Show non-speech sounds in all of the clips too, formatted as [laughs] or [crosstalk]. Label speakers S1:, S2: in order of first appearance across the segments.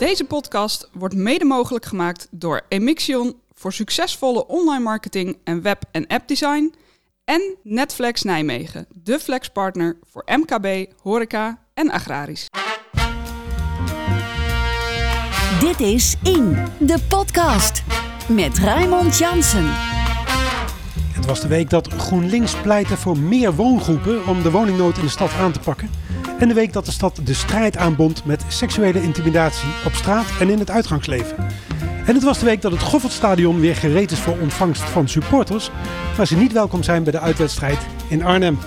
S1: Deze podcast wordt mede mogelijk gemaakt door Emixion voor succesvolle online marketing en web- en appdesign. En Netflex Nijmegen, de flexpartner voor MKB, horeca en agrarisch.
S2: Dit is In, de podcast. Met Raymond Jansen.
S3: Was de week dat GroenLinks pleitte voor meer woongroepen om de woningnood in de stad aan te pakken. En de week dat de stad de strijd aanbond met seksuele intimidatie op straat en in het uitgangsleven. En het was de week dat het Goffertstadion weer gereed is voor ontvangst van supporters, maar ze niet welkom zijn bij de uitwedstrijd in Arnhem.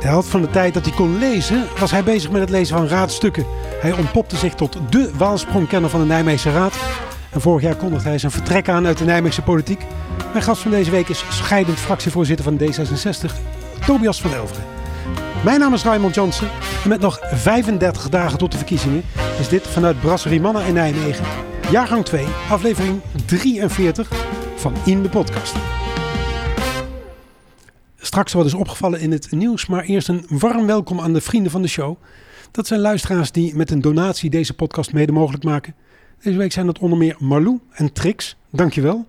S3: De helft van de tijd dat hij kon lezen, was hij bezig met het lezen van raadstukken. Hij ontpopte zich tot dé waalsprongkenner van de Nijmeegse Raad. En vorig jaar kondigde hij zijn vertrek aan uit de Nijmeegse politiek. Mijn gast van deze week is scheidend fractievoorzitter van D66, Tobias van Elveren. Mijn naam is Raymond Jansen en met nog 35 dagen tot de verkiezingen is dit vanuit Brasserie Mannen in Nijmegen, jaargang 2, aflevering 43 van In de Podcast. Straks wat is opgevallen in het nieuws, maar eerst een warm welkom aan de vrienden van de show. Dat zijn luisteraars die met een donatie deze podcast mede mogelijk maken. Deze week zijn dat onder meer Marlou en Trix. Dankjewel.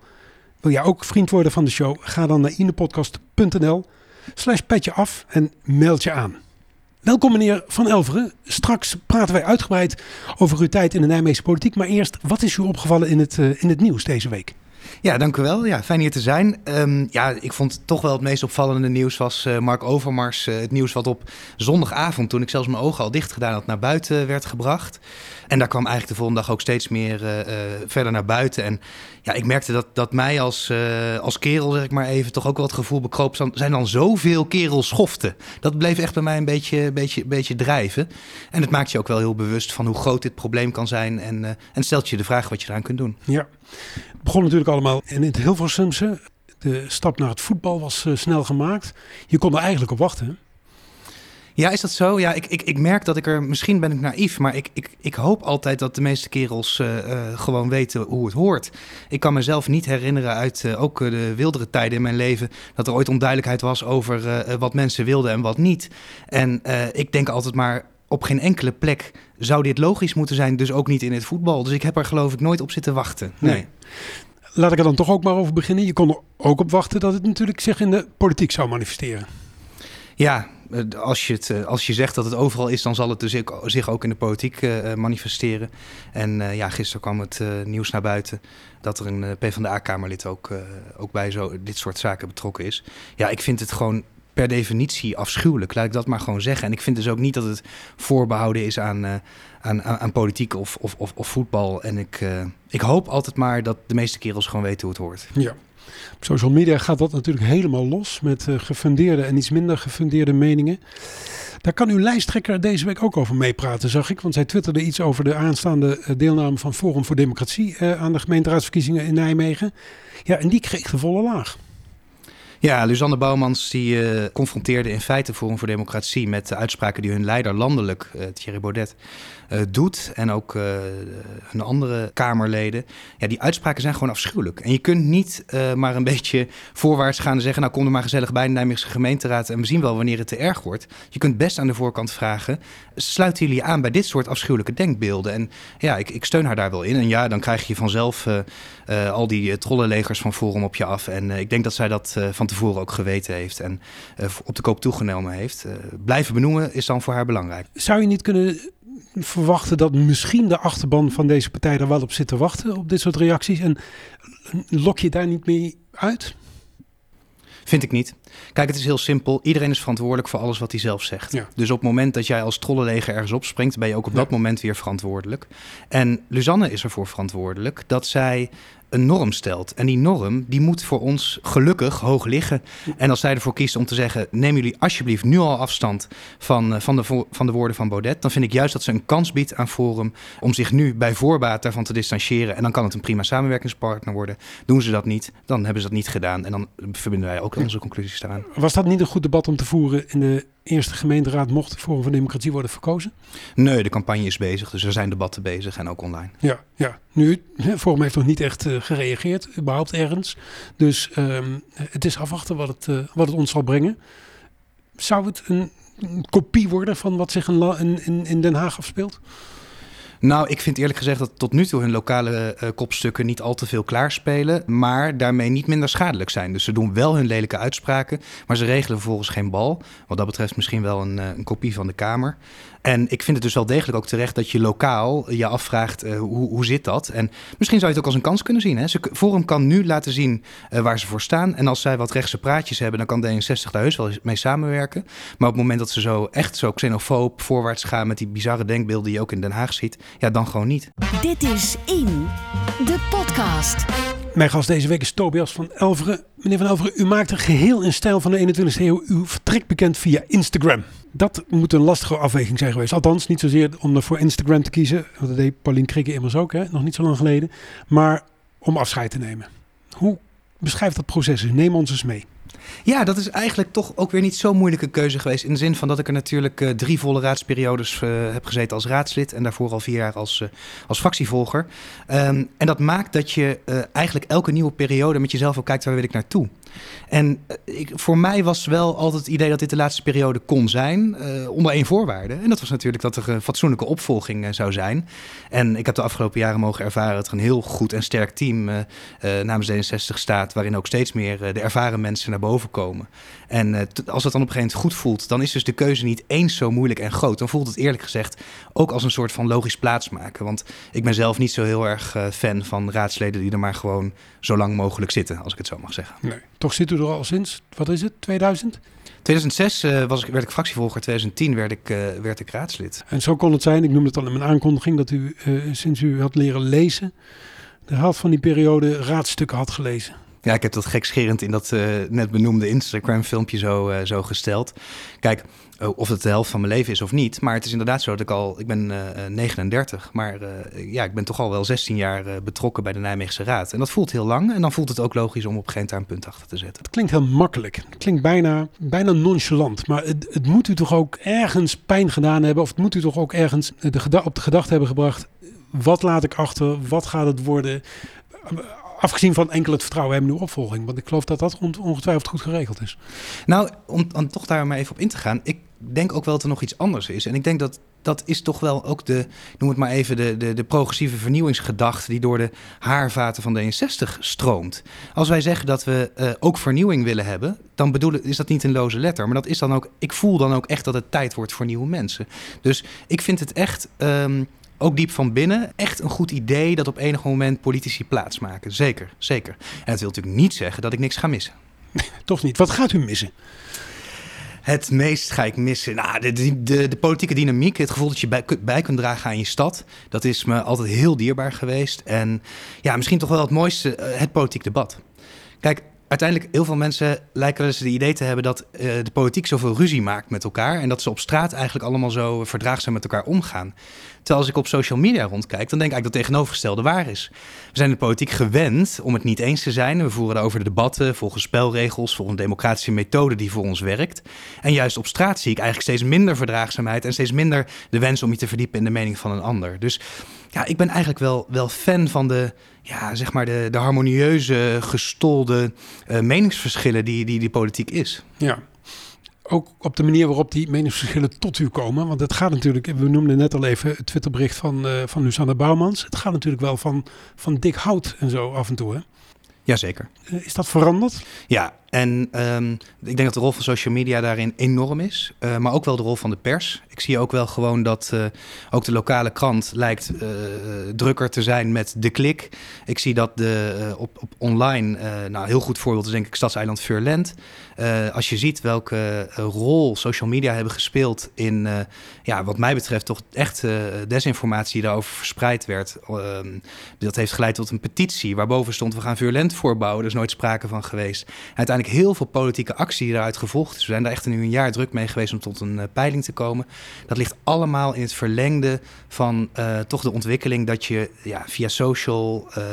S3: Wil jij ook vriend worden van de show? Ga dan naar inepodcast.nl slash petje af en meld je aan. Welkom meneer Van Elveren. Straks praten wij uitgebreid over uw tijd in de Nijmeegse politiek. Maar eerst, wat is u opgevallen in het, uh, in het nieuws deze week?
S4: Ja, dank u wel. Ja, fijn hier te zijn. Um, ja, ik vond toch wel het meest opvallende nieuws was uh, Mark Overmars. Uh, het nieuws wat op zondagavond, toen ik zelfs mijn ogen al dicht gedaan had, naar buiten werd gebracht. En daar kwam eigenlijk de volgende dag ook steeds meer uh, verder naar buiten. En ja, ik merkte dat, dat mij als, als kerel, zeg ik maar even, toch ook wel het gevoel bekroop. Zijn dan zoveel kerels schoften? Dat bleef echt bij mij een beetje, beetje, beetje drijven. En het maakt je ook wel heel bewust van hoe groot dit probleem kan zijn. En, en stelt je de vraag wat je eraan kunt doen.
S3: Ja, het begon natuurlijk allemaal in het Hilversumse. De stap naar het voetbal was uh, snel gemaakt. Je kon er eigenlijk op wachten.
S4: Ja, is dat zo? Ja, ik, ik, ik merk dat ik er, misschien ben ik naïef, maar ik, ik, ik hoop altijd dat de meeste kerels uh, uh, gewoon weten hoe het hoort. Ik kan mezelf niet herinneren uit uh, ook de wildere tijden in mijn leven, dat er ooit onduidelijkheid was over wat mensen wilden en wat niet. En ik denk altijd maar, op geen enkele plek zou dit logisch moeten zijn, dus ook niet in het voetbal. Dus ik heb er geloof ik nooit op zitten wachten. Nee. nee.
S3: Laat ik er dan toch ook maar over beginnen. Je kon er ook op wachten dat het natuurlijk zich in de politiek zou manifesteren.
S4: Ja, als je, het, als je zegt dat het overal is, dan zal het dus zich ook in de politiek uh, manifesteren. En ja, gisteren kwam het nieuws naar buiten dat er een PvdA-kamerlid ook, ook bij zo, dit soort zaken betrokken is. Ja, ik vind het gewoon per definitie afschuwelijk. Laat ik dat maar gewoon zeggen. En ik vind dus ook niet dat het voorbehouden is aan, aan, aan, politiek of, of, of, of, voetbal. En ik, ik hoop altijd maar dat de meeste kerels gewoon weten hoe het hoort.
S3: Ja. Op social media gaat dat natuurlijk helemaal los met uh, gefundeerde en iets minder gefundeerde meningen. Daar kan uw lijsttrekker deze week ook over meepraten, zag ik. Want zij twitterde iets over de aanstaande deelname van Forum voor Democratie aan de gemeenteraadsverkiezingen in Nijmegen. Ja, en die kreeg de volle laag.
S4: Ja, Luzanne Bouwmans die confronteerde in feite Forum voor Democratie met de uitspraken die hun leider landelijk, Thierry Baudet, uh, doet. En ook hun andere Kamerleden. Ja, die uitspraken zijn gewoon afschuwelijk. En je kunt niet maar een beetje voorwaarts gaan en zeggen, nou kom er maar gezellig bij de Nijmeegse gemeenteraad en we zien wel wanneer het te erg wordt. Je kunt best aan de voorkant vragen, sluiten jullie aan bij dit soort afschuwelijke denkbeelden? En ja, ik, ik steun haar daar wel in. En ja, dan krijg je vanzelf al die trollenlegers van Forum op je af. En ik denk dat zij dat van tevoren ook geweten heeft en op de koop toegenomen heeft. Blijven benoemen is dan voor haar belangrijk.
S3: Zou je niet kunnen verwachten dat misschien de achterban van deze partij er wel op zit te wachten op dit soort reacties? En lok je daar niet mee uit?
S4: Vind ik niet. Kijk, het is heel simpel. Iedereen is verantwoordelijk voor alles wat hij zelf zegt. Ja. Dus op het moment dat jij als trollenleger ergens opspringt, ben je ook op ja. dat moment weer verantwoordelijk. En Luzanne is ervoor verantwoordelijk dat zij een norm stelt. En die norm die moet voor ons gelukkig hoog liggen. En als zij ervoor kiest om te zeggen: neem jullie alsjeblieft nu al afstand van, van, de, van de woorden van Baudet, dan vind ik juist dat ze een kans biedt aan Forum om zich nu bij voorbaat daarvan te distancieren. En dan kan het een prima samenwerkingspartner worden. Doen ze dat niet, dan hebben ze dat niet gedaan. En dan verbinden wij ook onze conclusies daaraan.
S3: Was dat niet een goed debat om te voeren in de eerste gemeenteraad mocht de Forum voor Democratie worden verkozen?
S4: Nee, de campagne is bezig, dus er zijn debatten bezig en ook online.
S3: Ja, ja. nu, Forum heeft nog niet echt uh, gereageerd, überhaupt ergens. Dus um, het is afwachten wat het, uh, wat het ons zal brengen. Zou het een een kopie worden van wat zich in, in, in Den Haag afspeelt?
S4: Nou, ik vind eerlijk gezegd dat tot nu toe hun lokale uh, kopstukken niet al te veel klaarspelen, maar daarmee niet minder schadelijk zijn. Dus ze doen wel hun lelijke uitspraken, maar ze regelen vervolgens geen bal. Wat dat betreft misschien wel een, een kopie van de Kamer. En ik vind het dus wel degelijk ook terecht dat je lokaal je afvraagt uh, hoe, hoe zit dat? En misschien zou je het ook als een kans kunnen zien. Hè? Ze, Forum kan nu laten zien uh, waar ze voor staan. En als zij wat rechtse praatjes hebben, dan kan D66 daar heus wel mee samenwerken. Maar op het moment dat ze zo echt zo xenofoob voorwaarts gaan met die bizarre denkbeelden die je ook in Den Haag ziet, ja, dan gewoon niet.
S2: Dit is In, de podcast.
S3: Mijn gast deze week is Tobias van Elveren. Meneer van Elveren, u maakt een geheel in stijl van de 21e eeuw uw vertrek bekend via Instagram. Dat moet een lastige afweging zijn geweest. Althans, niet zozeer om er voor Instagram te kiezen. Want dat deed Pauline Krikke immers ook, hè? nog niet zo lang geleden. Maar om afscheid te nemen. Hoe beschrijft dat proces? Neem ons eens mee.
S4: Ja, dat is eigenlijk toch ook weer niet zo'n moeilijke keuze geweest. In de zin van dat ik er natuurlijk uh, drie volle raadsperiodes uh, heb gezeten als raadslid. En daarvoor al vier jaar als, uh, als fractievolger. Um, en dat maakt dat je eigenlijk elke nieuwe periode met jezelf ook kijkt waar wil ik naartoe. En ik, voor mij was wel altijd het idee dat dit de laatste periode kon zijn. onder één voorwaarde. En dat was natuurlijk dat er een fatsoenlijke opvolging zou zijn. En ik heb de afgelopen jaren mogen ervaren dat er een heel goed en sterk team namens D66 staat. Waarin ook steeds meer de ervaren mensen naar boven komen. En als dat dan op een gegeven moment goed voelt, dan is dus de keuze niet eens zo moeilijk en groot. Dan voelt het eerlijk gezegd ook als een soort van logisch plaatsmaken. Want ik ben zelf niet zo heel erg fan van raadsleden die er maar gewoon zo lang mogelijk zitten, als ik het zo mag zeggen.
S3: Nee. Toch zit u er al sinds, wat is het, 2000?
S4: 2006 uh, was ik, werd ik fractievolger, 2010 werd ik, uh, werd ik raadslid.
S3: En zo kon het zijn, ik noemde het al in mijn aankondiging, dat u uh, sinds u had leren lezen, de helft van die periode raadstukken had gelezen.
S4: Ja, ik heb dat gekscherend in dat net benoemde Instagram-filmpje zo, zo gesteld. Kijk, of het de helft van mijn leven is of niet. Maar het is inderdaad zo dat ik al... Ik ben 39, maar ja, ik ben toch al wel 16 jaar betrokken bij de Nijmeegse Raad. En dat voelt heel lang. En dan voelt het ook logisch om op een gegeven moment een punt achter te zetten.
S3: Het klinkt heel makkelijk. Het klinkt bijna, bijna nonchalant. Maar het, het moet u toch ook ergens pijn gedaan hebben... of het moet u toch ook ergens de op de gedachte hebben gebracht... wat laat ik achter? Wat gaat het worden? Afgezien van enkel het vertrouwen hebben in opvolging. Want ik geloof dat dat ongetwijfeld goed geregeld is.
S4: Nou, om, toch daar maar even op in te gaan. Ik denk ook wel dat er nog iets anders is. En ik denk dat dat is toch wel ook de, noem het maar even, de, de, de progressieve vernieuwingsgedachte die door de haarvaten van D66 stroomt. Als wij zeggen dat we uh, ook vernieuwing willen hebben, dan bedoelen, is dat niet een loze letter. Maar dat is dan ook, ik voel dan ook echt dat het tijd wordt voor nieuwe mensen. Dus ik vind het echt. Um, ook diep van binnen, echt een goed idee dat op enig moment politici plaatsmaken. Zeker, zeker. En dat wil natuurlijk niet zeggen dat ik niks ga missen. [laughs]
S3: Toch niet. Wat gaat u missen?
S4: Het meest ga ik missen. Nou, de, de, de, politieke dynamiek, het gevoel dat je bij, bij, kunt dragen aan je stad, dat is me altijd heel dierbaar geweest. En ja, misschien toch wel het mooiste, eh, het politiek debat. Kijk, uiteindelijk, heel veel mensen lijken wel eens het idee te hebben dat uh, de politiek zoveel ruzie maakt met elkaar. En dat ze op straat eigenlijk allemaal zo verdraagzaam met elkaar omgaan. Terwijl als ik op social media rondkijk, dan denk ik eigenlijk dat het tegenovergestelde waar is. We zijn de politiek gewend om het niet eens te zijn. We voeren daarover de debatten volgens spelregels, volgens een democratische methode die voor ons werkt. En juist op straat zie ik eigenlijk steeds minder verdraagzaamheid en steeds minder de wens om je te verdiepen in de mening van een ander. Dus ja, ik ben eigenlijk wel, wel fan van de, ja, zeg maar de, de harmonieuze, gestolde uh, meningsverschillen die, die die politiek is.
S3: Ja, ook op de manier waarop die meningsverschillen tot u komen. Want het gaat natuurlijk, we noemden net al even het Twitterbericht van, uh, van Lusanne Bouwmans. Het gaat natuurlijk wel van, van dik hout en zo af en toe. Hè?
S4: Jazeker.
S3: Uh, is dat veranderd?
S4: Ja, en um, ik denk dat de rol van social media daarin enorm is. Uh, maar ook wel de rol van de pers. Ik zie ook wel gewoon dat uh, ook de lokale krant lijkt uh, drukker te zijn met de klik. Ik zie dat de, op, op online, nou heel goed voorbeeld is denk ik Stadseiland Veurland. als je ziet welke rol social media hebben gespeeld in, ja, wat mij betreft toch echt desinformatie die daarover verspreid werd. Ehm, dat heeft geleid tot een petitie waarboven stond we gaan Veurland voorbouwen. Er is nooit sprake van geweest. Uiteindelijk heel veel politieke actie daaruit gevolgd. Dus we zijn daar echt nu een jaar druk mee geweest om tot een uh, peiling te komen. Dat ligt allemaal in het verlengde van uh, toch de ontwikkeling dat je ja, via social uh,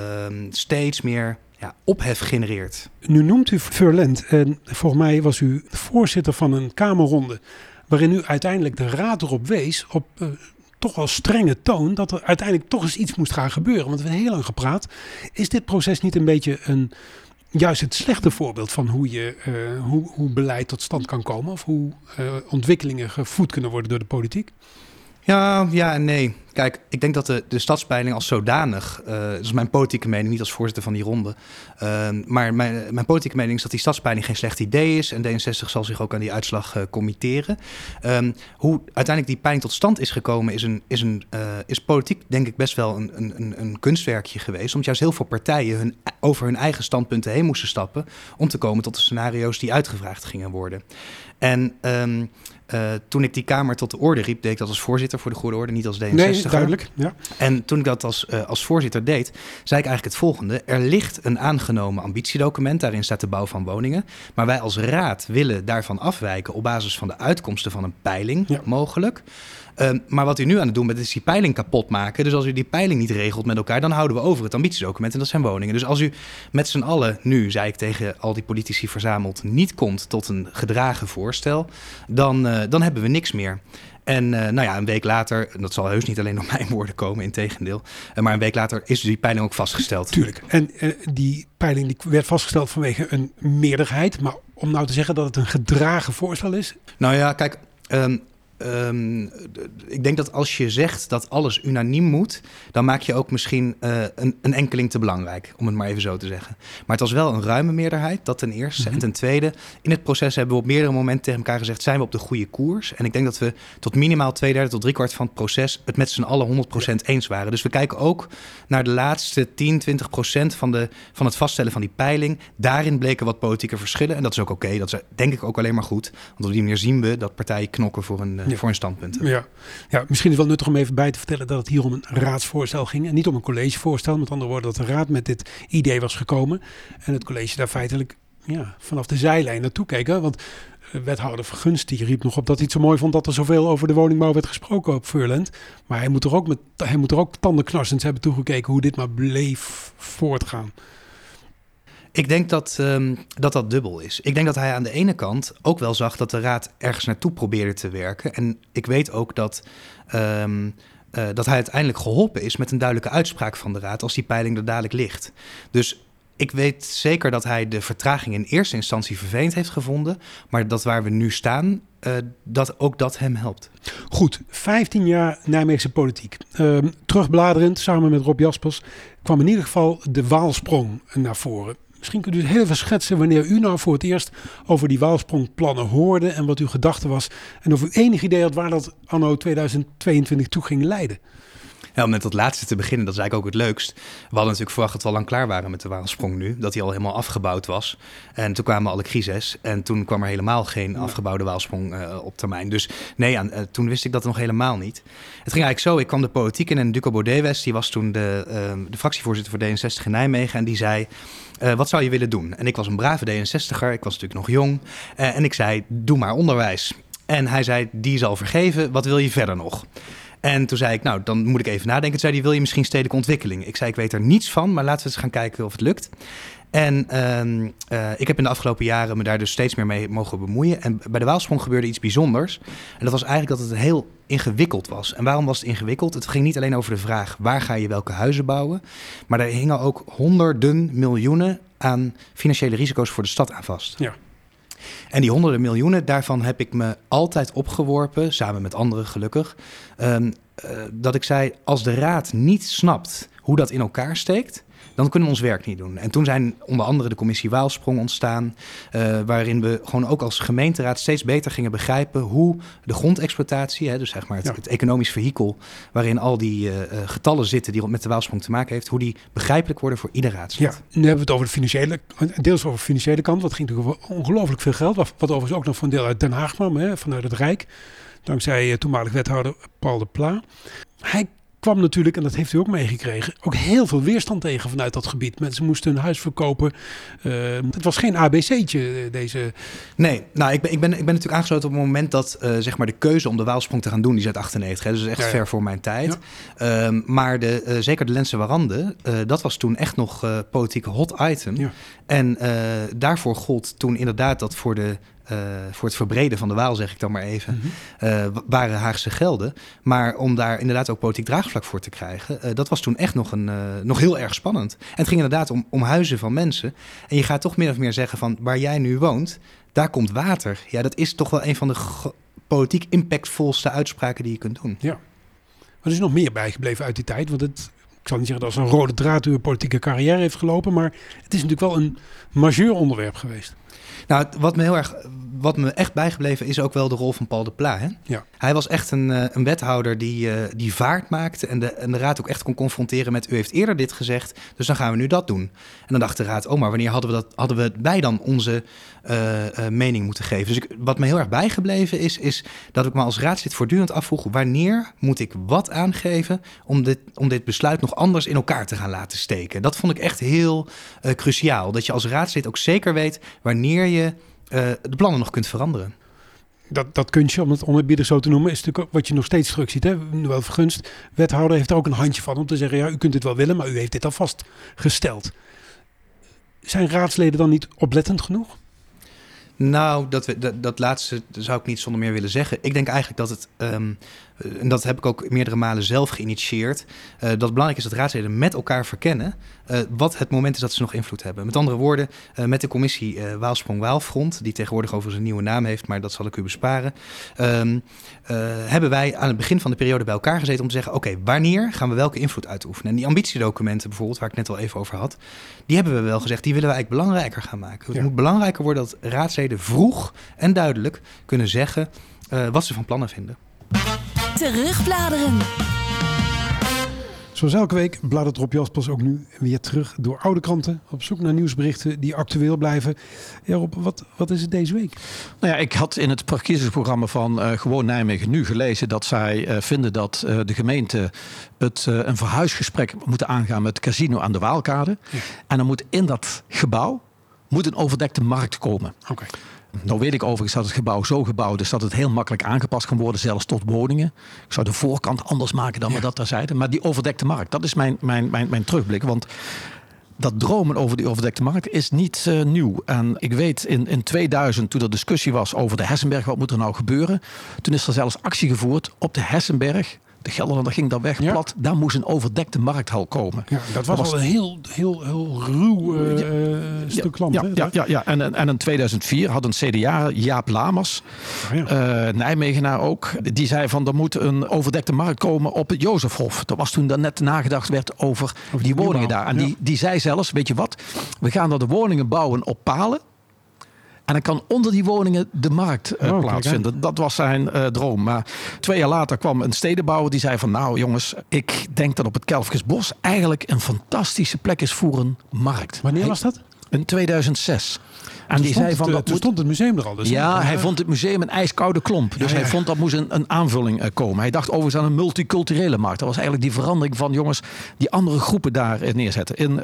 S4: steeds meer ja, ophef genereert.
S3: Nu noemt u Verlent en volgens mij was u voorzitter van een Kamerronde waarin u uiteindelijk de raad erop wees op uh, toch wel strenge toon dat er uiteindelijk toch eens iets moest gaan gebeuren. Want we hebben heel lang gepraat. Is dit proces niet een beetje een juist het slechte voorbeeld van hoe, je, uh, hoe, hoe beleid tot stand kan komen? Of hoe uh, ontwikkelingen gevoed kunnen worden door de politiek?
S4: Ja, ja en nee. Kijk, ik denk dat de, de stadspeiling als zodanig, uh, dat is mijn politieke mening, niet als voorzitter van die ronde, uh, maar mijn, mijn politieke mening is dat die stadspeiling geen slecht idee is en D66 zal zich ook aan die uitslag uh, committeren. Um, hoe uiteindelijk die peiling tot stand is gekomen, is, een, is, een, uh, is politiek denk ik best wel een, een, een kunstwerkje geweest, omdat juist heel veel partijen hun, over hun eigen standpunten heen moesten stappen om te komen tot de scenario's die uitgevraagd gingen worden. En uh, toen ik die Kamer tot de orde riep, deed ik dat als voorzitter voor de Goede Orde, niet als D66.
S3: Nee, duidelijk. Ja.
S4: En toen ik dat als, uh, als voorzitter deed, zei ik eigenlijk het volgende. Er ligt een aangenomen ambitiedocument, daarin staat de bouw van woningen. Maar wij als raad willen daarvan afwijken op basis van de uitkomsten van een peiling, ja. mogelijk. Um, maar wat u nu aan het doen bent, is die peiling kapot maken. Dus als u die peiling niet regelt met elkaar, dan houden we over het ambitiedocument en dat zijn woningen. Dus als u met z'n allen nu, zei ik tegen al die politici verzameld, niet komt tot een gedragen voorstel, dan, uh, dan hebben we niks meer. En uh, nou ja, een week later, en dat zal heus niet alleen door [laughs] mijn woorden komen, in tegendeel. Uh, maar een week later is die peiling ook vastgesteld.
S3: Tuurlijk. En uh, die peiling die werd vastgesteld vanwege een meerderheid. Maar om nou te zeggen dat het een gedragen voorstel is?
S4: Nou ja, kijk. Um, Um, ik denk dat als je zegt dat alles unaniem moet, dan maak je ook misschien uh, een, een, enkeling te belangrijk, om het maar even zo te zeggen. Maar het was wel een ruime meerderheid, dat ten eerste. Mm -hmm. En ten tweede, in het proces hebben we op meerdere momenten tegen elkaar gezegd: zijn we op de goede koers? En ik denk dat we tot minimaal twee derde tot drie kwart van het proces het met z'n allen 100% ja. eens waren. Dus we kijken ook naar de laatste 10, 20% van, de, van het vaststellen van die peiling. Daarin bleken wat politieke verschillen. En dat is ook oké. Okay. Dat is denk ik ook alleen maar goed. Want op die manier zien we dat partijen knokken voor een. Uh, ja. Voor hun standpunten.
S3: Ja. ja, misschien is het wel nuttig om even bij te vertellen dat het hier om een raadsvoorstel ging en niet om een collegevoorstel. Met andere woorden, dat de raad met dit idee was gekomen en het college daar feitelijk ja, vanaf de zijlijn naartoe keek. Hè? Want wethouder Vergunst die riep nog op dat hij het zo mooi vond dat er zoveel over de woningbouw werd gesproken op Furland. Maar hij moet er ook, met, hij moet er ook tandenknarsend hebben toegekeken hoe dit maar bleef voortgaan.
S4: Ik denk dat, um, dat dat dubbel is. Ik denk dat hij aan de ene kant ook wel zag dat de raad ergens naartoe probeerde te werken. En ik weet ook dat, um, uh, dat hij uiteindelijk geholpen is met een duidelijke uitspraak van de raad als die peiling er dadelijk ligt. Dus ik weet zeker dat hij de vertraging in eerste instantie vervelend heeft gevonden. Maar dat waar we nu staan, uh, dat ook dat hem helpt.
S3: Goed, 15 jaar Nijmeegse politiek. Uh, terugbladerend, samen met Rob Jaspers, kwam in ieder geval de Waalsprong naar voren. Misschien kunt u het heel even schetsen wanneer u nou voor het eerst over die Waalsprongplannen hoorde en wat uw gedachte was. En of u enig idee had waar dat anno 2022 toe ging leiden.
S4: Ja, om met dat laatste te beginnen, dat is eigenlijk ook het leukst. We hadden natuurlijk verwacht dat we al lang klaar waren met de Waalsprong nu. Dat die al helemaal afgebouwd was. En toen kwamen alle crises. En toen kwam er helemaal geen afgebouwde Waalsprong uh, op termijn. Dus nee, aan, uh, toen wist ik dat nog helemaal niet. Het ging eigenlijk zo, ik kwam de politiek in en Duco Baudet die was toen de, uh, de fractievoorzitter voor D66 in Nijmegen. En die zei, uh, wat zou je willen doen? En ik was een brave D66er, ik was natuurlijk nog jong. Uh, en ik zei, doe maar onderwijs. En hij zei, die zal vergeven, wat wil je verder nog? En toen zei ik, nou, dan moet ik even nadenken. Toen zei hij, wil je misschien stedelijke ontwikkeling? Ik zei, ik weet er niets van, maar laten we eens gaan kijken of het lukt. En um, uh, ik heb in de afgelopen jaren me daar dus steeds meer mee mogen bemoeien. En bij de Waalsprong gebeurde iets bijzonders. En dat was eigenlijk dat het heel ingewikkeld was. En waarom was het ingewikkeld? Het ging niet alleen over de vraag waar ga je welke huizen bouwen. Maar er hingen ook honderden miljoenen aan financiële risico's voor de stad aan vast.
S3: Ja.
S4: En die honderden miljoenen, daarvan heb ik me altijd opgeworpen, samen met anderen gelukkig. Um, uh, dat ik zei, als de raad niet snapt hoe dat in elkaar steekt, dan kunnen we ons werk niet doen. En toen zijn onder andere de commissie Waalsprong ontstaan, uh, waarin we gewoon ook als gemeenteraad steeds beter gingen begrijpen hoe de grondexploitatie, hè, dus zeg maar het, ja. het economisch vehikel, waarin al die uh, getallen zitten die met de Waalsprong te maken heeft, hoe die begrijpelijk worden voor ieder raadslid.
S3: Ja, nu hebben we het over de financiële, deels over de financiële kant, wat ging natuurlijk ongelooflijk veel geld, wat, wat overigens ook nog van deel uit Den Haag kwam, hè, vanuit het Rijk, dankzij uh, toenmalig wethouder Paul de Pla. Hij kwam natuurlijk, en dat heeft u ook meegekregen, ook heel veel weerstand tegen vanuit dat gebied. Mensen moesten hun huis verkopen. Uh, het was geen ABC'tje, deze...
S4: Nee, nou, ik ben, ik ben, ik ben natuurlijk aangesloten op het moment dat uh, zeg maar de keuze om de Waalsprong te gaan doen, die is uit 98. Hè, dus echt ja, ja. ver voor mijn tijd. Ja. Um, maar de, uh, zeker de Lense Warande, dat was toen echt nog politiek hot item. En daarvoor gold toen inderdaad dat voor de eh, voor het verbreden van de Waal, zeg ik dan maar even, eh, waren Haagse gelden. Maar om daar inderdaad ook politiek draagvlak voor te krijgen, eh, dat was toen echt nog, een, nog heel erg spannend. En het ging inderdaad om, om huizen van mensen. En je gaat toch min of meer zeggen van waar jij nu woont, daar komt water. Ja, dat is toch wel een van de politiek impactvolste uitspraken die je kunt doen.
S3: Ja. Wat is nog meer bijgebleven uit die tijd? Want het, ik zal niet zeggen dat als een rode draad door politieke carrière heeft gelopen, maar het is natuurlijk wel een majeur onderwerp geweest.
S4: Nou, wat me heel erg, wat me echt bijgebleven is ook wel de rol van Paul de Pla. Hè?
S3: Ja.
S4: Hij was echt een, eh, een wethouder die, uh, die vaart maakte en de, en de raad ook echt kon confronteren met u heeft eerder dit gezegd, dus dan gaan we nu dat doen. En dan dacht de raad, oh maar wanneer hadden we, dat, hadden we wij dan onze uh, mening moeten geven? Dus ik, wat me heel erg bijgebleven is, is dat ik me als raadslid voortdurend afvroeg, wanneer moet ik wat aangeven om dit, om dit besluit nog anders in elkaar te gaan laten steken? Dat vond ik echt heel cruciaal, dat je als raadslid ook zeker weet wanneer je de plannen nog kunt veranderen
S3: dat, dat kunstje, om het oneerbiedig zo te noemen, is natuurlijk wat je nog steeds terug ziet. Hè? Wel vergunst. Wethouder heeft er ook een handje van om te zeggen: ja, u kunt dit wel willen, maar u heeft dit al vastgesteld. Zijn raadsleden dan niet oplettend genoeg?
S4: Nou, dat, dat, dat laatste zou ik niet zonder meer willen zeggen. Ik denk eigenlijk dat het ehm, eh, en dat heb ik ook meerdere malen zelf geïnitieerd, uh, dat het belangrijk is dat raadsleden met elkaar verkennen uh, wat het moment is dat ze nog invloed hebben. Met andere woorden, uh, met de commissie Waalsprong-Waalfront, die tegenwoordig over zijn nieuwe naam heeft, maar dat zal ik u besparen, um, hebben wij aan het begin van de periode bij elkaar gezeten om te zeggen, oké, wanneer gaan we welke invloed uitoefenen? En die ambitiedocumenten bijvoorbeeld, waar ik net al even over had, die hebben we wel gezegd, die willen we eigenlijk belangrijker gaan maken. Het moet belangrijker worden dat raadsleden vroeg en duidelijk kunnen zeggen wat ze van plannen vinden.
S2: Terugbladeren.
S3: Zoals elke week bladert Rob Jaspers ook nu weer terug door oude kranten. Op zoek naar nieuwsberichten die actueel blijven. Ja Rob, wat, wat is het deze week?
S5: Nou ja, ik had in het verkiezingsprogramma van uh, Gewoon Nijmegen nu gelezen... dat zij uh, vinden dat uh, de gemeente het, een verhuisgesprek moeten aangaan... met het casino aan de Waalkade. Ja. En dan moet in dat gebouw moet een overdekte markt komen.
S3: Oké.
S5: Nou weet ik overigens dat het gebouw zo gebouwd is dat het heel makkelijk aangepast kan worden, zelfs tot woningen. Ik zou de voorkant anders maken dan we dat daar zeiden. Maar die overdekte markt, dat is mijn, mijn, mijn, mijn terugblik. Want dat dromen over die overdekte markt is niet uh, nieuw. En ik weet in, in 2000, toen er discussie was over de Hessenberg, wat moet er nou gebeuren? Toen is er zelfs actie gevoerd op de Hessenberg de Gelderlander ging daar weg, plat. Daar moest een overdekte markthal komen.
S3: Ja, dat was, al een heel, heel, heel ruw uh, stuk land.
S5: Ja, ja, ja, ja, En, en in 2004 had een CDA, Jaap Lamers, oh, uh, Nijmegenaar ook, die zei van er moet een overdekte markt komen op het Jozefhof. Dat was toen er net nagedacht werd over, over die, woningen daar. En die, die zei zelfs, weet je wat, we gaan er de woningen bouwen op palen. En dan kan onder die woningen de markt uh, plaatsvinden. Dat was zijn uh, droom. Maar twee jaar later kwam een stedenbouwer die zei van... nou jongens, ik denk dat op het Kelfkesbos eigenlijk een fantastische plek is voor een markt.
S3: Wanneer was dat?
S5: In 2006.
S3: En die zei van, dat toen stond het museum er al. Dus
S5: ja, hij vond het museum een ijskoude klomp. Dus hij vond dat moest een, een aanvulling uh, komen. Hij dacht overigens aan een multiculturele markt. Dat was eigenlijk die verandering van jongens die andere groepen daar neerzetten. In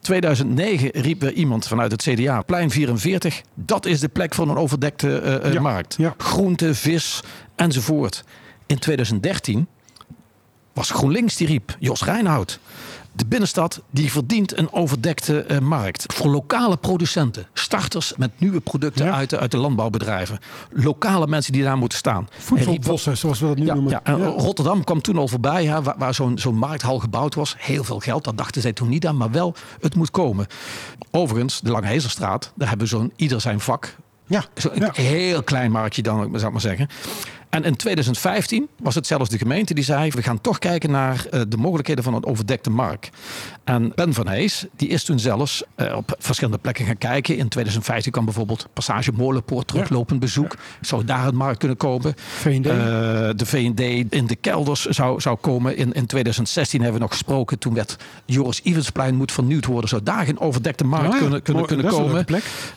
S5: 2009 riep er iemand vanuit het CDA, plein 44, dat is de plek voor een overdekte uh, markt. Ja. Groente, vis enzovoort. In 2013 was GroenLinks die riep, Jos Reinhout de binnenstad die verdient een overdekte uh, markt. Voor lokale producenten, starters met nieuwe producten uit, de, uit de landbouwbedrijven. Lokale mensen die daar moeten staan.
S3: Voedselbossen, zoals we dat nu noemen.
S5: Ja, en Rotterdam kwam toen al voorbij, hè, waar, waar zo'n zo'n markthal gebouwd was. Heel veel geld, dat dachten zij toen niet aan, maar wel, het moet komen. Overigens, de Lange Hezerstraat, daar hebben zo'n ieder zijn vak.
S3: Ja,
S5: Zo'n heel klein marktje dan, zou ik maar zeggen. En in 2015 was het zelfs de gemeente die zei: we gaan toch kijken naar uh, de mogelijkheden van een overdekte markt. En Ben van Hees, die is toen zelfs uh, op verschillende plekken gaan kijken. In 2015 kwam bijvoorbeeld Passage Molenpoort teruglopend bezoek. Zou daar een markt kunnen komen?
S3: VND. Uh,
S5: de VND in de kelders zou, zou komen. In, in 2016 hebben we nog gesproken. Toen werd Joris Ivensplein moet vernieuwd worden. Zou daar geen overdekte markt ja, kunnen, kunnen, kunnen komen?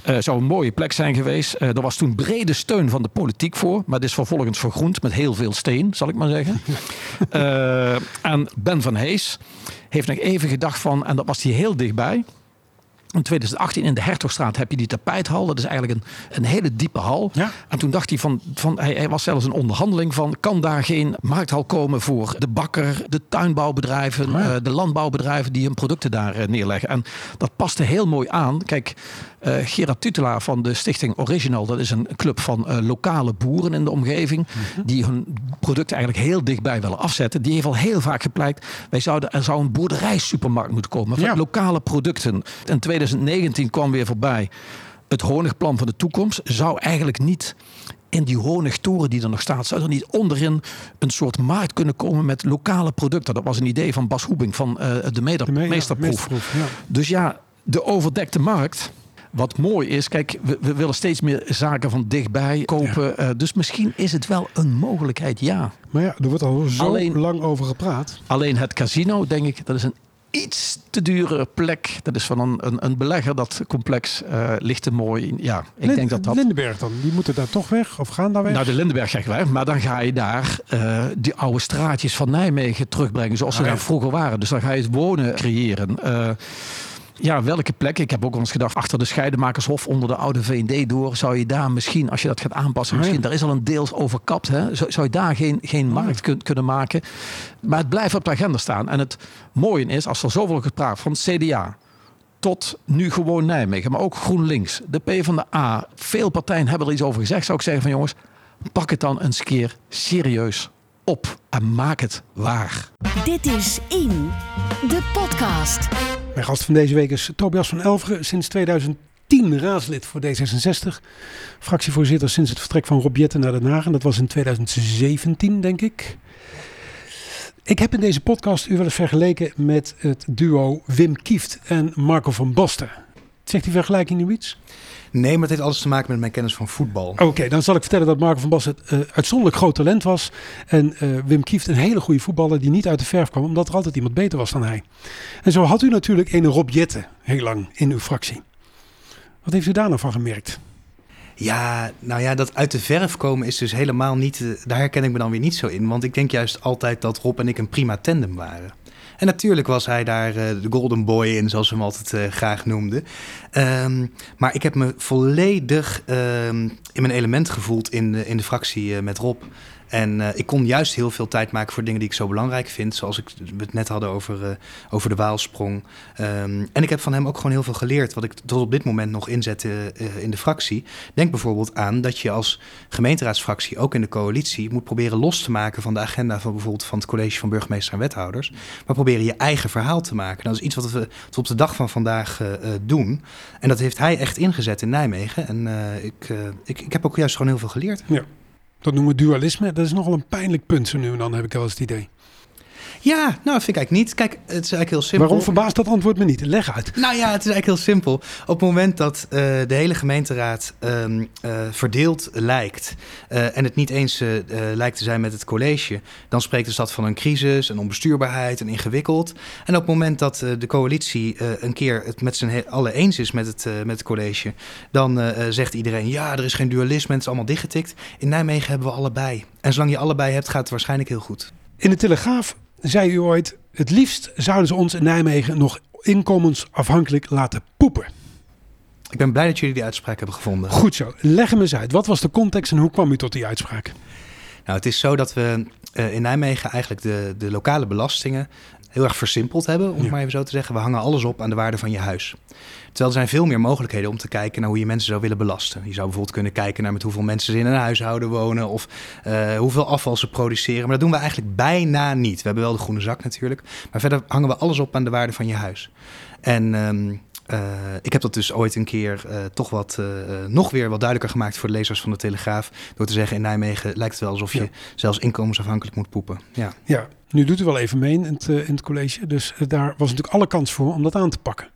S5: Een zou een mooie plek zijn geweest. er was toen brede steun van de politiek voor. Maar dit is vervolgens vergroend met heel veel steen, zal ik maar zeggen. uh, [laughs] en Ben van Hees heeft nog even gedacht van, en dat was hij heel dichtbij. In 2018 in de Hertogstraat heb je die tapijthal. Dat is eigenlijk een, een hele diepe hal.
S3: Ja.
S5: En toen dacht hij van, van hij, hij, was zelfs een onderhandeling van... kan daar geen markthal komen voor de bakker, de tuinbouwbedrijven... Oh ja. uh, de landbouwbedrijven die hun producten daar uh, neerleggen. En dat paste heel mooi aan. Kijk, Uh, Gerard Tutelaar van de stichting Original, dat is een club van uh, lokale boeren in de omgeving,
S3: Mhm.
S5: die hun producten eigenlijk heel dichtbij willen afzetten. Die heeft al heel vaak gepleit, wij zouden, er zou een boerderijsupermarkt moeten komen van
S3: Ja.
S5: lokale producten. In 2019 kwam weer voorbij het honigplan van de toekomst. Zou eigenlijk niet in die honigtoren die er nog staat, zou er niet onderin een soort markt kunnen komen met lokale producten? Dat was een idee van Bas Hoebing van eh, de, Meder-
S3: De me- ja,
S5: Meesterproef.
S3: meesterproef, ja.
S5: Dus ja, de overdekte markt. Wat mooi is, kijk, we, we willen steeds meer zaken van dichtbij kopen. eh, dus misschien is het wel een mogelijkheid, ja.
S3: Maar ja, er wordt al zo
S5: Alleen-
S3: lang over gepraat.
S5: Alleen het casino, denk ik, dat is een iets te dure plek. Dat is van een, een, een belegger, dat complex eh, ligt te mooi. Ja, ik denk dat dat...
S3: Lindenberg dan, die moeten daar toch weg of gaan daar weg?
S5: Nou, de Lindenberg zeg weg, maar dan ga je daar eh, die oude straatjes van Nijmegen terugbrengen zoals ze
S3: Ah, ja.
S5: daar vroeger waren. Dus dan ga je het wonen creëren. Eh, ja, welke plek? Ik heb ook wel eens gedacht, achter de Scheidemakershof onder de oude V&D door, zou je daar misschien, als je dat gaat aanpassen,
S3: Ah, ja.
S5: misschien, daar is al een deels overkapt, hè? Zou, zou je daar geen, geen
S3: Ah,
S5: markt kun- kunnen maken? Maar het blijft op de agenda staan. En het mooie is, als er zoveel gepraat van het CDA, tot nu gewoon Nijmegen, maar ook GroenLinks, de PvdA. Veel partijen hebben er iets over gezegd. Zou ik zeggen van jongens, pak het dan eens keer serieus op en maak het waar.
S2: Dit is In, de podcast.
S3: Mijn gast van deze week is Tobias van Elveren, sinds 2010 raadslid voor D66. Fractievoorzitter sinds het vertrek van Rob Jetten naar Den Haag. En dat was in 2017, denk ik. Ik heb in deze podcast u wel eens vergeleken met het duo Wim Kieft en Marco van Basten. Zegt die vergelijking nu iets?
S4: Nee, maar het heeft alles te maken met mijn kennis van voetbal.
S3: Oké, dan zal ik vertellen dat Marco van Basten eh, uitzonderlijk groot talent was. En eh, Wim Kieft een hele goede voetballer die niet uit de verf kwam, omdat er altijd iemand beter was dan hij. En zo had u natuurlijk een Rob Jetten heel lang in uw fractie. Wat heeft u daar nou van gemerkt?
S4: Ja, nou ja, dat uit de verf komen is dus helemaal niet... eh, daar herken ik me dan weer niet zo in. Want ik denk juist altijd dat Rob en ik een prima tandem waren. En natuurlijk was hij daar eh, de golden boy in, zoals we hem altijd eh, graag noemden. Ehm, maar ik heb me volledig ehm, in mijn element gevoeld in de, in de fractie eh, met Rob. En eh, ik kon juist heel veel tijd maken voor dingen die ik zo belangrijk vind. Zoals ik, het net hadden over, eh, over de Waalsprong. Ehm, en ik heb van hem ook gewoon heel veel geleerd. Wat ik tot op dit moment nog inzet eh, in de fractie. Denk bijvoorbeeld aan dat je als gemeenteraadsfractie, ook in de coalitie, moet proberen los te maken van de agenda van bijvoorbeeld van het college van burgemeester en wethouders. Maar proberen je eigen verhaal te maken. Dat is iets wat we tot op de dag van vandaag doen. En dat heeft hij echt ingezet in Nijmegen. En ik, ik, ik heb ook juist gewoon heel veel geleerd.
S3: Dat noemen we dualisme. Dat is nogal een pijnlijk punt zo nu en dan, heb ik wel eens het idee.
S4: Ja, nou, dat vind ik eigenlijk niet. Kijk, het is eigenlijk heel simpel.
S3: Waarom verbaast dat antwoord me niet? Leg uit.
S4: Nou ja, het is eigenlijk heel simpel. Op het moment dat eh, de hele gemeenteraad ehm, eh, verdeeld lijkt eh, en het niet eens lijkt te zijn met het college, dan spreekt de stad van een crisis, een onbestuurbaarheid, een ingewikkeld. En op het moment dat de coalitie een keer het met z'n allen eens is met het, met het college, dan zegt iedereen: ja, er is geen dualisme, het is allemaal dichtgetikt. In Nijmegen hebben we allebei. En zolang je allebei hebt, gaat het waarschijnlijk heel goed.
S3: In de Telegraaf zei u ooit... het liefst zouden ze ons in Nijmegen nog inkomensafhankelijk laten poepen.
S4: Ik ben blij dat jullie die uitspraak hebben gevonden.
S3: Goed zo. Leg hem eens uit. Wat was de context en hoe kwam u tot die uitspraak?
S4: Nou, het is zo dat we eh, in Nijmegen eigenlijk de, de lokale belastingen heel erg versimpeld hebben, om het
S3: Ja.
S4: maar even zo te zeggen. We hangen alles op aan de waarde van je huis. Terwijl er zijn veel meer mogelijkheden om te kijken naar hoe je mensen zou willen belasten. Je zou bijvoorbeeld kunnen kijken naar met hoeveel mensen ze in een huishouden wonen of eh, hoeveel afval ze produceren. Maar dat doen we eigenlijk bijna niet. We hebben wel de groene zak natuurlijk, maar verder hangen we alles op aan de waarde van je huis. En ehm, eh, ik heb dat dus ooit een keer eh, toch wat eh, nog weer wat duidelijker gemaakt voor de lezers van de Telegraaf. Door te zeggen in Nijmegen lijkt het wel alsof je
S3: Ja.
S4: zelfs inkomensafhankelijk moet poepen. Ja.
S3: Ja, nu doet u wel even mee in het, in het college. Dus daar was natuurlijk alle kans voor om dat aan te pakken.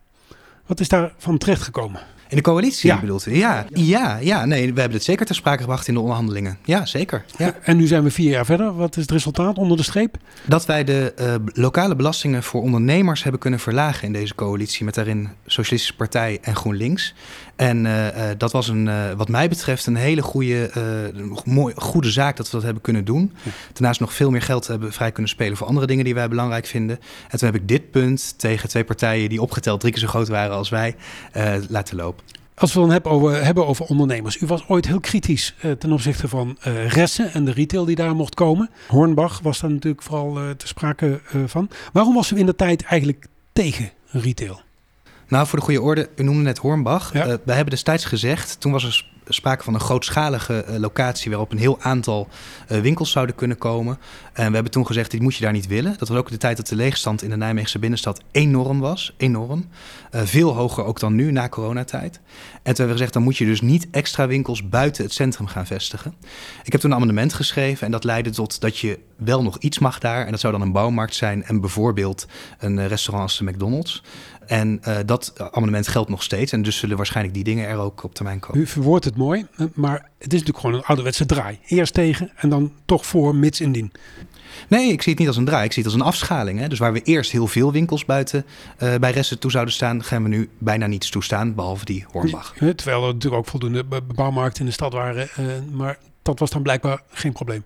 S3: Wat is daarvan terechtgekomen?
S4: In de coalitie
S3: Ja.
S4: bedoelt u? Ja, ja, ja, nee, we hebben het zeker ter sprake gebracht in de onderhandelingen. Ja, zeker. Ja.
S3: En nu zijn we vier jaar verder. Wat is het resultaat onder de streep?
S4: Dat wij de eh, lokale belastingen voor ondernemers hebben kunnen verlagen in deze coalitie. Met daarin Socialistische Partij en GroenLinks. En eh, eh, dat was een, eh, wat mij betreft een hele goede, eh, mooi, goede zaak dat we dat hebben kunnen doen. Daarnaast nog veel meer geld hebben vrij kunnen spelen voor andere dingen die wij belangrijk vinden. En toen heb ik dit punt tegen twee partijen die opgeteld drie keer zo groot waren als wij laten lopen.
S3: Als we dan hebben over, hebben over ondernemers. U was ooit heel kritisch ten opzichte van eh Ressen en de retail die daar mocht komen. Hornbach was daar natuurlijk vooral te sprake van. Waarom was u in de tijd eigenlijk tegen retail?
S4: Nou, voor de goede orde, u noemde net Hornbach.
S3: Ja.
S4: Uh, wij hebben destijds gezegd, toen was er sprake van een grootschalige uh, locatie waarop een heel aantal uh, winkels zouden kunnen komen. En we hebben toen gezegd, dit moet je daar niet willen. Dat was ook de tijd dat de leegstand in de Nijmeegse binnenstad enorm was. Enorm. Veel hoger ook dan nu, na coronatijd. En toen hebben we gezegd, dan moet je dus niet extra winkels buiten het centrum gaan vestigen. Ik heb toen een amendement geschreven en dat leidde tot dat je wel nog iets mag daar. En dat zou dan een bouwmarkt zijn en bijvoorbeeld een restaurant als de McDonald's. En uh, dat amendement geldt nog steeds. En dus zullen waarschijnlijk die dingen er ook op termijn komen.
S3: U verwoordt het mooi, maar het is natuurlijk gewoon een ouderwetse draai. Eerst tegen en dan toch voor, mits indien.
S4: Nee, ik zie het niet als een draai. Ik zie het als een afschaling. Hè? Dus waar we eerst heel veel winkels buiten uh, bij resten toe zouden staan, gaan we nu bijna niets toestaan, behalve die Hornbach.
S3: Ja, terwijl er natuurlijk ook voldoende bouwmarkten in de stad waren. Uh, maar dat was dan blijkbaar geen probleem.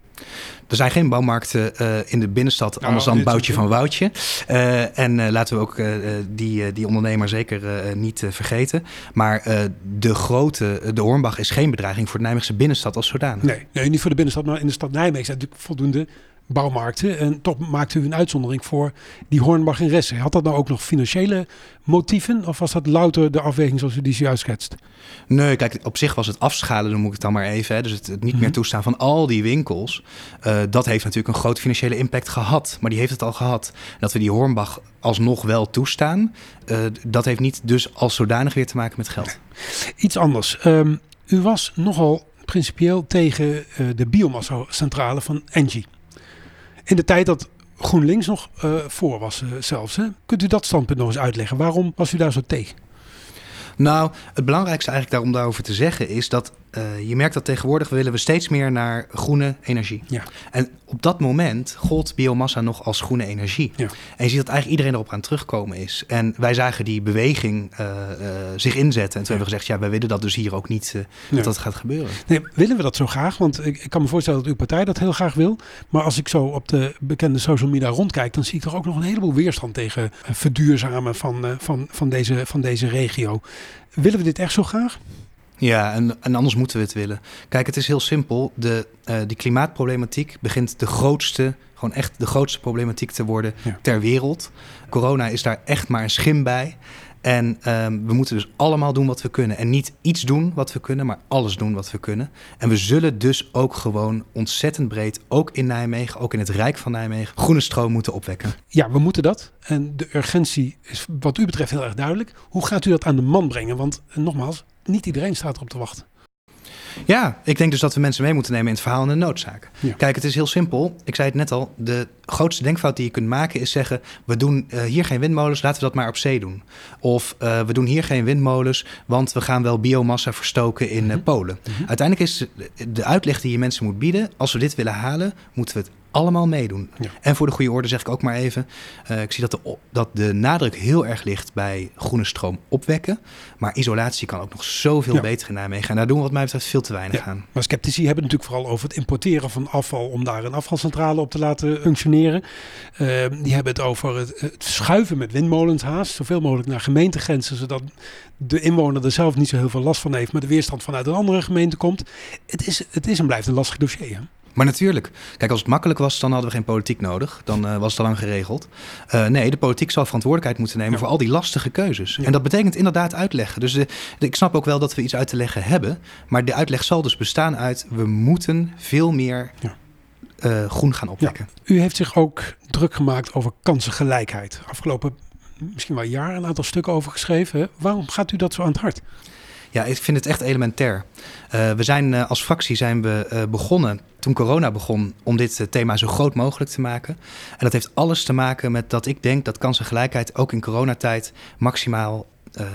S4: Er zijn geen bouwmarkten uh, in de binnenstad,
S3: Nou,
S4: anders dan Boutje van Woutje. Uh, en uh, laten we ook die, die ondernemer zeker niet vergeten. Maar de grote, de Hornbach is geen bedreiging voor de Nijmeegse binnenstad als zodanig.
S3: Nee, nee, niet voor de binnenstad, maar in de stad Nijmegen zijn natuurlijk voldoende bouwmarkten. En toch maakte u een uitzondering voor die Hornbach in Ressen. Had dat nou ook nog financiële motieven? Of was dat louter de afweging zoals u die zojuist schetst?
S4: Nee, kijk, op zich was het afschalen, dan moet ik het dan maar even. Hè, dus het, het niet meer toestaan van al die winkels. Uh, dat heeft natuurlijk een grote financiële impact gehad. Maar die heeft het al gehad. Dat we die Hornbach alsnog wel toestaan. Uh, dat heeft niet dus als zodanig weer te maken met geld.
S3: Iets anders. Um, u was nogal principieel tegen uh, de biomassa-centrale van Engie. In de tijd dat GroenLinks nog uh, voor was uh, zelfs. Hè? Kunt u dat standpunt nog eens uitleggen? Waarom was u daar zo tegen?
S4: Nou, het belangrijkste eigenlijk daarom daarover te zeggen is dat uh, je merkt dat tegenwoordig willen we steeds meer naar groene energie.
S3: Ja.
S4: En op dat moment gold biomassa nog als groene energie.
S3: Ja.
S4: En je ziet dat eigenlijk iedereen erop aan terugkomen is. En wij zagen die beweging uh, uh, zich inzetten. En toen hebben we gezegd, ja, wij willen dat dus hier ook niet dat dat gaat gebeuren.
S3: Nee, willen we dat zo graag? Want ik, ik kan me voorstellen dat uw partij dat heel graag wil. Maar als ik zo op de bekende social media rondkijk, dan zie ik toch ook nog een heleboel weerstand tegen eh, verduurzamen van, eh, van, van, deze, van deze regio. Willen we dit echt zo graag?
S4: Ja, en, en anders moeten we het willen. Kijk, het is heel simpel. De, uh, die klimaatproblematiek begint de grootste, gewoon echt de grootste problematiek te worden
S3: Ja.
S4: ter wereld. Corona is daar echt maar een schim bij. En um, we moeten dus allemaal doen wat we kunnen. En niet iets doen wat we kunnen, maar alles doen wat we kunnen. En we zullen dus ook gewoon ontzettend breed, ook in Nijmegen, ook in het Rijk van Nijmegen, groene stroom moeten opwekken.
S3: Ja, we moeten dat. En de urgentie is wat u betreft heel erg duidelijk. Hoe gaat u dat aan de man brengen? Want eh, nogmaals, niet iedereen staat erop te wachten.
S4: Ja, ik denk dus dat we mensen mee moeten nemen in het verhaal en de noodzaak.
S3: Ja.
S4: Kijk, het is heel simpel. Ik zei het net al. De grootste denkfout die je kunt maken is zeggen... we doen uh, hier geen windmolens, laten we dat maar op zee doen. Of uh, we doen hier geen windmolens... want we gaan wel biomassa verstoken in uh, Polen.
S3: Mm -hmm.
S4: Uiteindelijk is de uitleg die je mensen moet bieden... als we dit willen halen, moeten we het allemaal meedoen.
S3: Ja.
S4: En voor de goede orde zeg ik ook maar even... Uh, ik zie dat de, dat de nadruk heel erg ligt bij groene stroom opwekken. Maar isolatie kan ook nog zoveel
S3: Ja.
S4: beter in Nijmegen. En daar doen we wat mij betreft veel te weinig
S3: Ja.
S4: aan.
S3: Maar sceptici hebben het natuurlijk vooral over het importeren van afval om daar een afvalcentrale op te laten functioneren. Uh, die hebben het over het, het schuiven met windmolens haast, zoveel mogelijk naar gemeentegrenzen, zodat de inwoner er zelf niet zo heel veel last van heeft, maar de weerstand vanuit een andere gemeente komt. Het is, het is en blijft een lastig dossier. Hè?
S4: Maar natuurlijk, kijk, als het makkelijk was, dan hadden we geen politiek nodig. Dan uh, was het al lang geregeld. Uh, nee, de politiek zal verantwoordelijkheid moeten nemen
S3: Ja.
S4: voor al die lastige keuzes.
S3: Ja.
S4: En dat betekent inderdaad uitleggen. Dus de, de- ik snap ook wel dat we iets uit te leggen hebben. Maar de uitleg zal dus bestaan uit, we moeten veel meer
S3: Ja.
S4: uh, groen gaan opwekken.
S3: U heeft zich ook druk gemaakt over kansengelijkheid. Afgelopen misschien wel jaar een aantal stukken over geschreven. Waarom gaat u dat zo aan het hart?
S4: Ja, ik vind het echt elementair. Uh, we zijn uh, als fractie zijn we uh, begonnen toen corona begon om dit thema zo groot mogelijk te maken. En dat heeft alles te maken met dat ik denk dat kansengelijkheid ook in coronatijd maximaal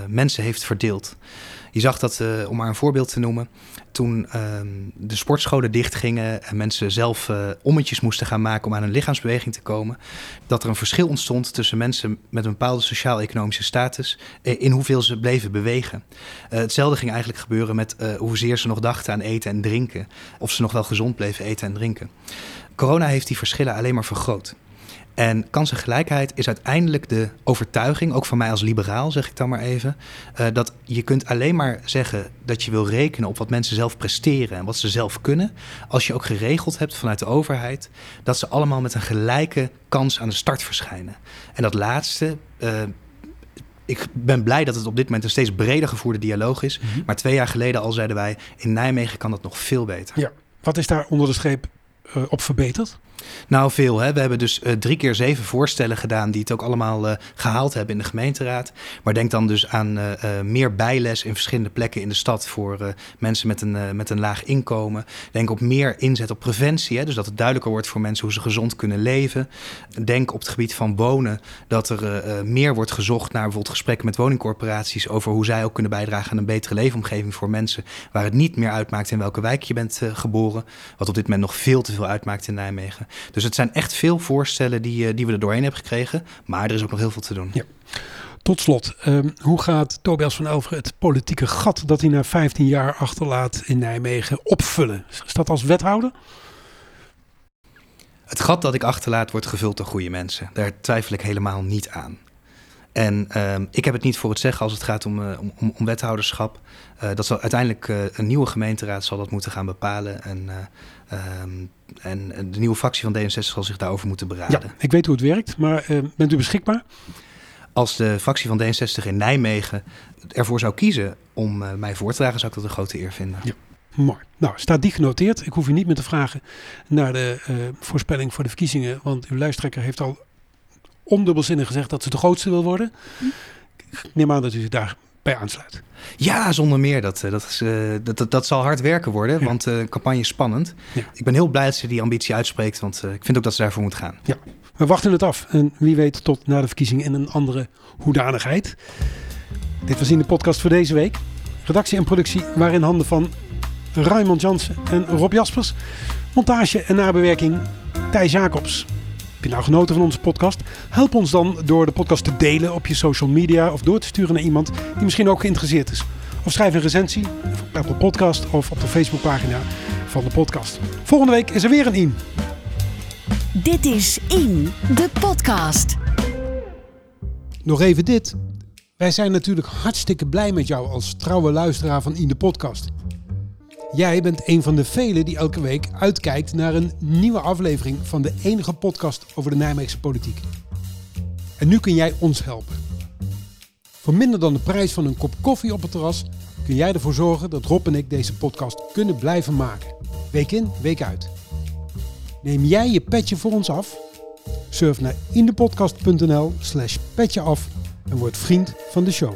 S4: mensen heeft verdeeld. Je zag dat, uh, om maar een voorbeeld te noemen, toen uh, de sportscholen dichtgingen en mensen zelf uh, ommetjes moesten gaan maken om aan een lichaamsbeweging te komen, dat er een verschil ontstond tussen mensen met een bepaalde sociaal-economische status eh, in hoeveel ze bleven bewegen. Hetzelfde ging eigenlijk gebeuren met hoezeer ze nog dachten aan eten en drinken, of ze nog wel gezond bleven eten en drinken. Corona heeft die verschillen alleen maar vergroot. En kansengelijkheid is uiteindelijk de overtuiging, ook van mij als liberaal zeg ik dan maar even, uh, dat je kunt alleen maar zeggen dat je wil rekenen op wat mensen zelf presteren en wat ze zelf kunnen, als je ook geregeld hebt vanuit de overheid dat ze allemaal met een gelijke kans aan de start verschijnen. En dat laatste uh, ik ben blij dat het op dit moment een steeds breder gevoerde dialoog is.
S3: Mhm.
S4: Maar twee jaar geleden al zeiden wij, in Nijmegen kan dat nog veel beter.
S3: Ja. Wat is daar onder de streep eh, op verbeterd?
S4: Nou, veel. Hè? We hebben dus eh, drie keer zeven voorstellen gedaan die het ook allemaal eh, gehaald hebben in de gemeenteraad. Maar denk dan dus aan meer bijles in verschillende plekken in de stad voor mensen met een, met een laag inkomen. Denk op meer inzet op preventie, hè? dus dat het duidelijker wordt voor mensen hoe ze gezond kunnen leven. Denk op het gebied van wonen dat er meer wordt gezocht naar bijvoorbeeld gesprekken met woningcorporaties over hoe zij ook kunnen bijdragen aan een betere leefomgeving voor mensen waar het niet meer uitmaakt in welke wijk je bent geboren. Wat op dit moment nog veel te veel uitmaakt in Nijmegen. Dus het zijn echt veel voorstellen die, eh, die we er doorheen hebben gekregen. Maar er is ook nog heel veel te doen.
S3: Ja. Tot slot, ehm, hoe gaat Tobias van Elveren het politieke gat dat hij na 15 jaar achterlaat in Nijmegen opvullen? Is dat als wethouder?
S4: Het gat dat ik achterlaat wordt gevuld door goede mensen. Daar twijfel ik helemaal niet aan. En ehm, ik heb het niet voor het zeggen als het gaat om, eh, om, om, wethouderschap. Eh, dat zal uiteindelijk eh, een nieuwe gemeenteraad zal dat moeten gaan bepalen. En, eh, ehm, en de nieuwe fractie van D66 zal zich daarover moeten beraden.
S3: Ja, ik weet hoe het werkt, maar bent u beschikbaar?
S4: Als de fractie van D66 in Nijmegen ervoor zou kiezen om mij voor te dragen, zou ik dat een grote eer vinden.
S3: Ja. Mooi. Nou, staat die genoteerd. Ik hoef u niet meer te vragen naar de voorspelling voor de verkiezingen, want uw lijsttrekker heeft al ondubbelzinnig gezegd dat ze de grootste wil worden. Ik neem aan dat u zich daarbij aansluit.
S4: Ja, zonder meer. Dat, eh, dat, is, eh, dat, dat, dat zal hard werken worden,
S3: Ja.
S4: want de campagne is spannend.
S3: Ja.
S4: Ik ben heel blij dat ze die ambitie uitspreekt, want eh, ik vind ook dat ze daarvoor moet gaan.
S3: We wachten het af en wie weet tot na de verkiezingen in een andere hoedanigheid. Dit was in de podcast voor deze week. Redactie en productie waren in handen van Raymond Jansen en Rob Jaspers. Montage en nabewerking Thijs Jacobs. Je nou genoten van onze podcast? Help ons dan door de podcast te delen op je social media of door te sturen naar iemand die misschien ook geïnteresseerd is. Of schrijf een recensie op Apple Podcast of op de Facebookpagina van de podcast. Volgende week is er weer een in.
S2: Dit is In, de podcast.
S3: Nog even dit. Wij zijn natuurlijk hartstikke blij met jou als trouwe luisteraar van In de Podcast. Jij bent een van de velen die elke week uitkijkt naar een nieuwe aflevering van de enige podcast over de Nijmeegse politiek. En nu kun jij ons helpen. Voor minder dan de prijs van een kop koffie op het terras kun jij ervoor zorgen dat Rob en ik deze podcast kunnen blijven maken. Week in, week uit. Neem jij je petje voor ons af? Surf naar indepodcast.nl slash petje af en word vriend van de show.